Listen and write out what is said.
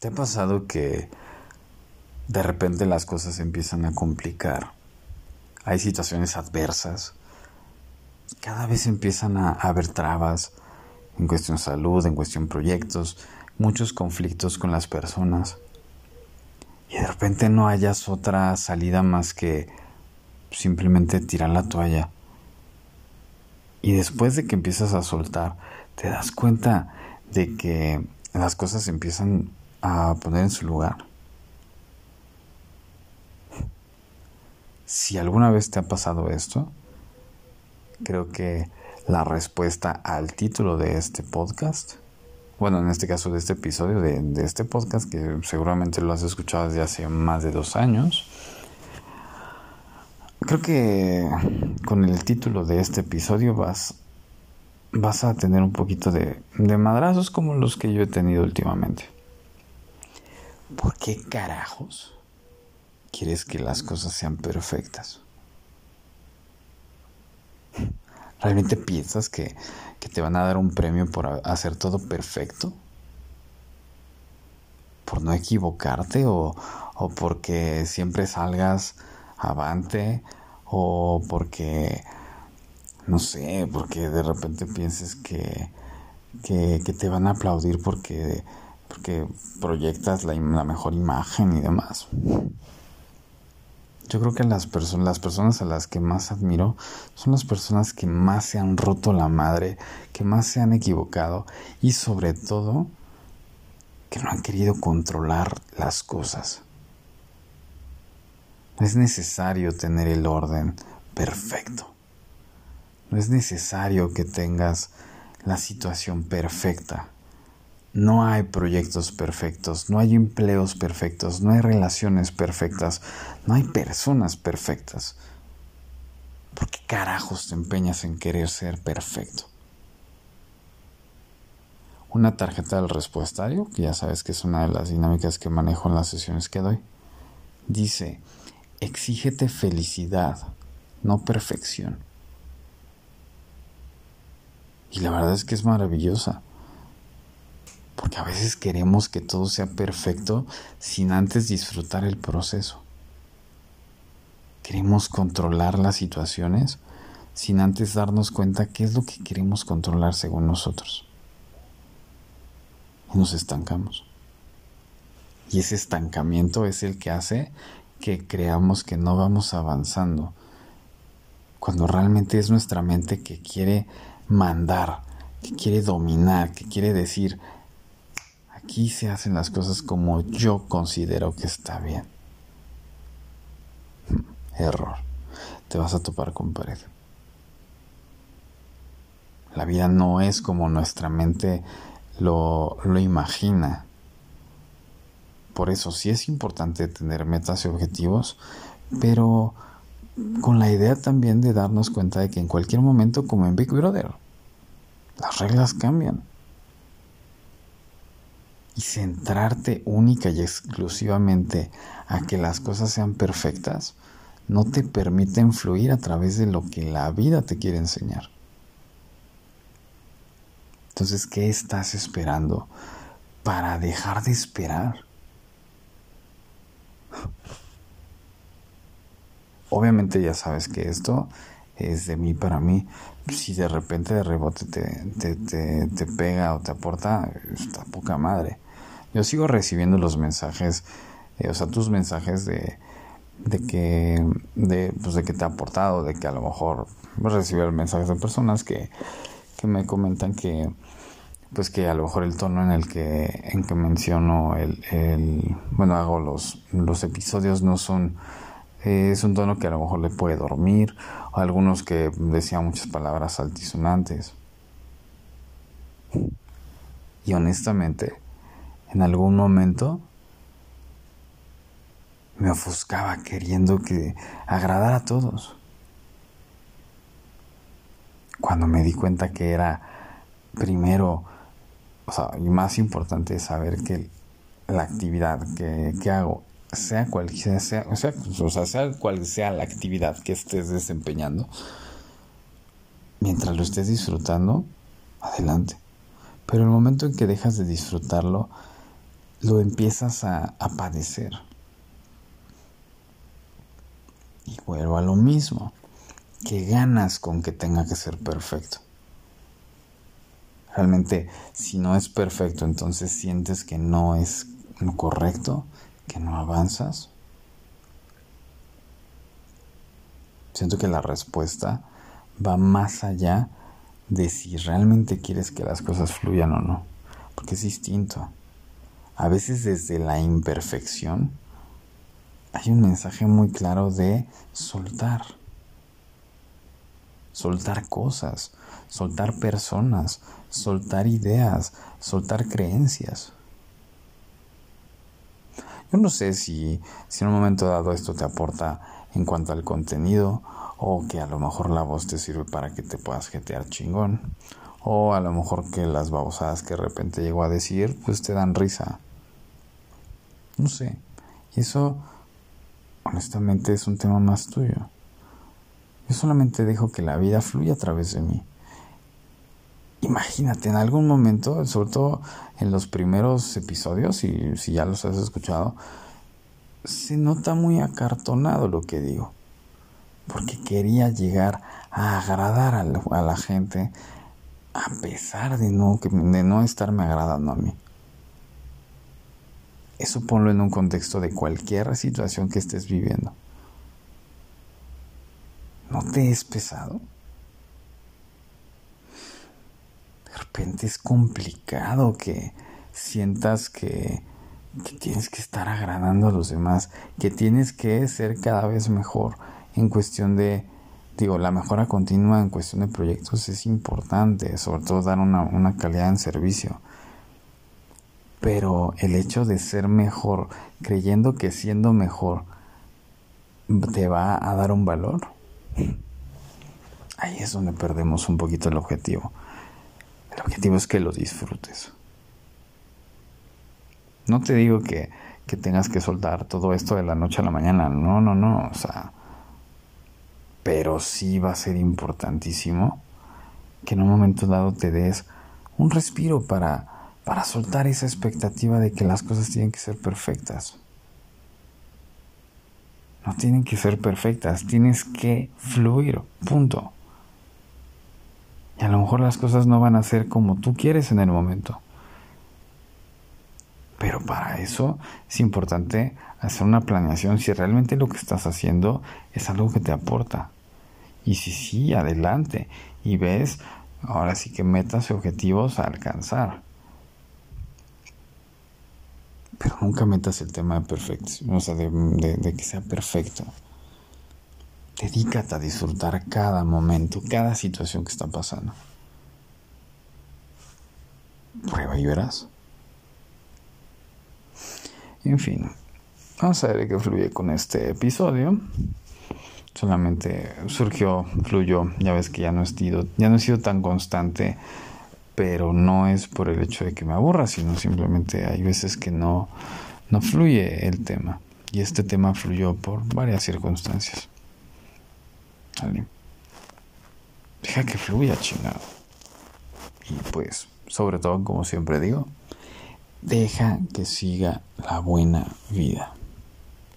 ¿Te ha pasado que de repente las cosas empiezan a complicar? Hay situaciones adversas. Cada vez empiezan a haber trabas en cuestión salud, en cuestión proyectos, muchos conflictos con las personas. Y de repente no hayas otra salida más que simplemente tirar la toalla. Y después de que empiezas a soltar, te das cuenta de que las cosas empiezan a poner en su lugar. Si alguna vez te ha pasado esto, creo que la respuesta al título de este podcast, bueno, en este caso de este episodio de, este podcast, que seguramente lo has escuchado desde hace más de dos años, creo que con el título de este episodio vas, vas a tener un poquito de madrazos como los que yo he tenido últimamente. ¿Por qué carajos quieres que las cosas sean perfectas? ¿Realmente piensas que, que, te van a dar un premio por hacer todo perfecto? ¿Por no equivocarte o, o porque siempre salgas avante o porque, no sé, porque de repente pienses que, que, que te van a aplaudir porque porque proyectas la, mejor imagen y demás. Yo creo que las, las personas a las que más admiro son las personas que más se han roto la madre, que más se han equivocado y sobre todo que no han querido controlar las cosas. No es necesario tener el orden perfecto. No es necesario que tengas la situación perfecta. No hay proyectos perfectos, no hay empleos perfectos, no hay relaciones perfectas, no hay personas perfectas. ¿Por qué carajos te empeñas en querer ser perfecto? Una tarjeta del respuestario, que ya sabes que es una de las dinámicas que manejo en las sesiones que doy, dice, exígete felicidad, no perfección. Y la verdad es que es maravillosa. A veces queremos que todo sea perfecto sin antes disfrutar el proceso. Queremos controlar las situaciones sin antes darnos cuenta qué es lo que queremos controlar según nosotros. Y nos estancamos. Y ese estancamiento es el que hace que creamos que no vamos avanzando. Cuando realmente es nuestra mente que quiere mandar, que quiere dominar, que quiere decir, Aquí se hacen las cosas como yo considero que está bien. Error. Te vas a topar con pared. La vida no es como nuestra mente lo, lo imagina. Por eso sí es importante tener metas y objetivos, pero con la idea también de darnos cuenta de que en cualquier momento, como en Big Brother, las reglas cambian y centrarte única y exclusivamente a que las cosas sean perfectas, no te permite influir a través de lo que la vida te quiere enseñar. Entonces, ¿qué estás esperando para dejar de esperar? Obviamente ya sabes que esto es de mí para mí. Si de repente de rebote te, te, te pega o te aporta, está poca madre yo sigo recibiendo los mensajes, eh, o sea, tus mensajes de, de que de, pues de que te ha aportado, de que a lo mejor recibir mensajes de personas que, que me comentan que pues que a lo mejor el tono en el que en que menciono el, bueno hago los los episodios no son eh, es un tono que a lo mejor le puede dormir algunos que decían muchas palabras altisonantes. Y honestamente en algún momento me ofuscaba queriendo que agradara a todos. Cuando me di cuenta que era primero, o sea, y más importante saber que la actividad que, hago, sea cual sea, sea, o sea, sea cual sea la actividad que estés desempeñando, mientras lo estés disfrutando, adelante. Pero el momento en que dejas de disfrutarlo, lo empiezas a, padecer. Y vuelvo a lo mismo. ¿Qué ganas con que tenga que ser perfecto? Realmente, si no es perfecto, entonces sientes que no es correcto, que no avanzas. Siento que la respuesta va más allá de si realmente quieres que las cosas fluyan o no, porque es distinto. A veces desde la imperfección hay un mensaje muy claro de soltar. Soltar cosas, soltar personas, soltar ideas, soltar creencias. Yo no sé si, si en un momento dado esto te aporta en cuanto al contenido o que a lo mejor la voz te sirve para que te puedas jetear chingón o a lo mejor que las babosadas que de repente llego a decir pues te dan risa. No sé. Eso honestamente es un tema más tuyo. Yo solamente dejo que la vida fluya a través de mí. Imagínate, en algún momento, sobre todo en los primeros episodios, y si ya los has escuchado, se nota muy acartonado lo que digo. Porque quería llegar a agradar a la, gente a pesar de no, de no estarme agradando a mí. Eso ponlo en un contexto de cualquier situación que estés viviendo. ¿No te es pesado? De repente es complicado que sientas que, que tienes que estar agradando a los demás, que tienes que ser cada vez mejor en cuestión de, digo, la mejora continua en cuestión de proyectos es importante, sobre todo dar una, una calidad en servicio pero el hecho de ser mejor, creyendo que siendo mejor te va a dar un valor, ahí es donde perdemos un poquito el objetivo. El objetivo es que lo disfrutes. No te digo que, que tengas que soltar todo esto de la noche a la mañana, no, no, no, o sea, pero sí va a ser importantísimo que en un momento dado te des un respiro para para soltar esa expectativa de que las cosas tienen que ser perfectas. No tienen que ser perfectas, tienes que fluir, punto. Y a lo mejor las cosas no van a ser como tú quieres en el momento. Pero para eso es importante hacer una planeación si realmente lo que estás haciendo es algo que te aporta. Y si sí, adelante. Y ves, ahora sí que metas y objetivos a alcanzar pero nunca metas el tema de perfección, o sea, de, que sea perfecto. Dedícate a disfrutar cada momento, cada situación que está pasando. Prueba y verás. En fin, vamos a ver qué fluye con este episodio. Solamente surgió, fluyó, ya ves que ya no he sido, ya no he sido tan constante pero no es por el hecho de que me aburra, sino simplemente hay veces que no, no fluye el tema. Y este tema fluyó por varias circunstancias. Deja que fluya, chingado. Y pues, sobre todo, como siempre digo, deja que siga la buena vida.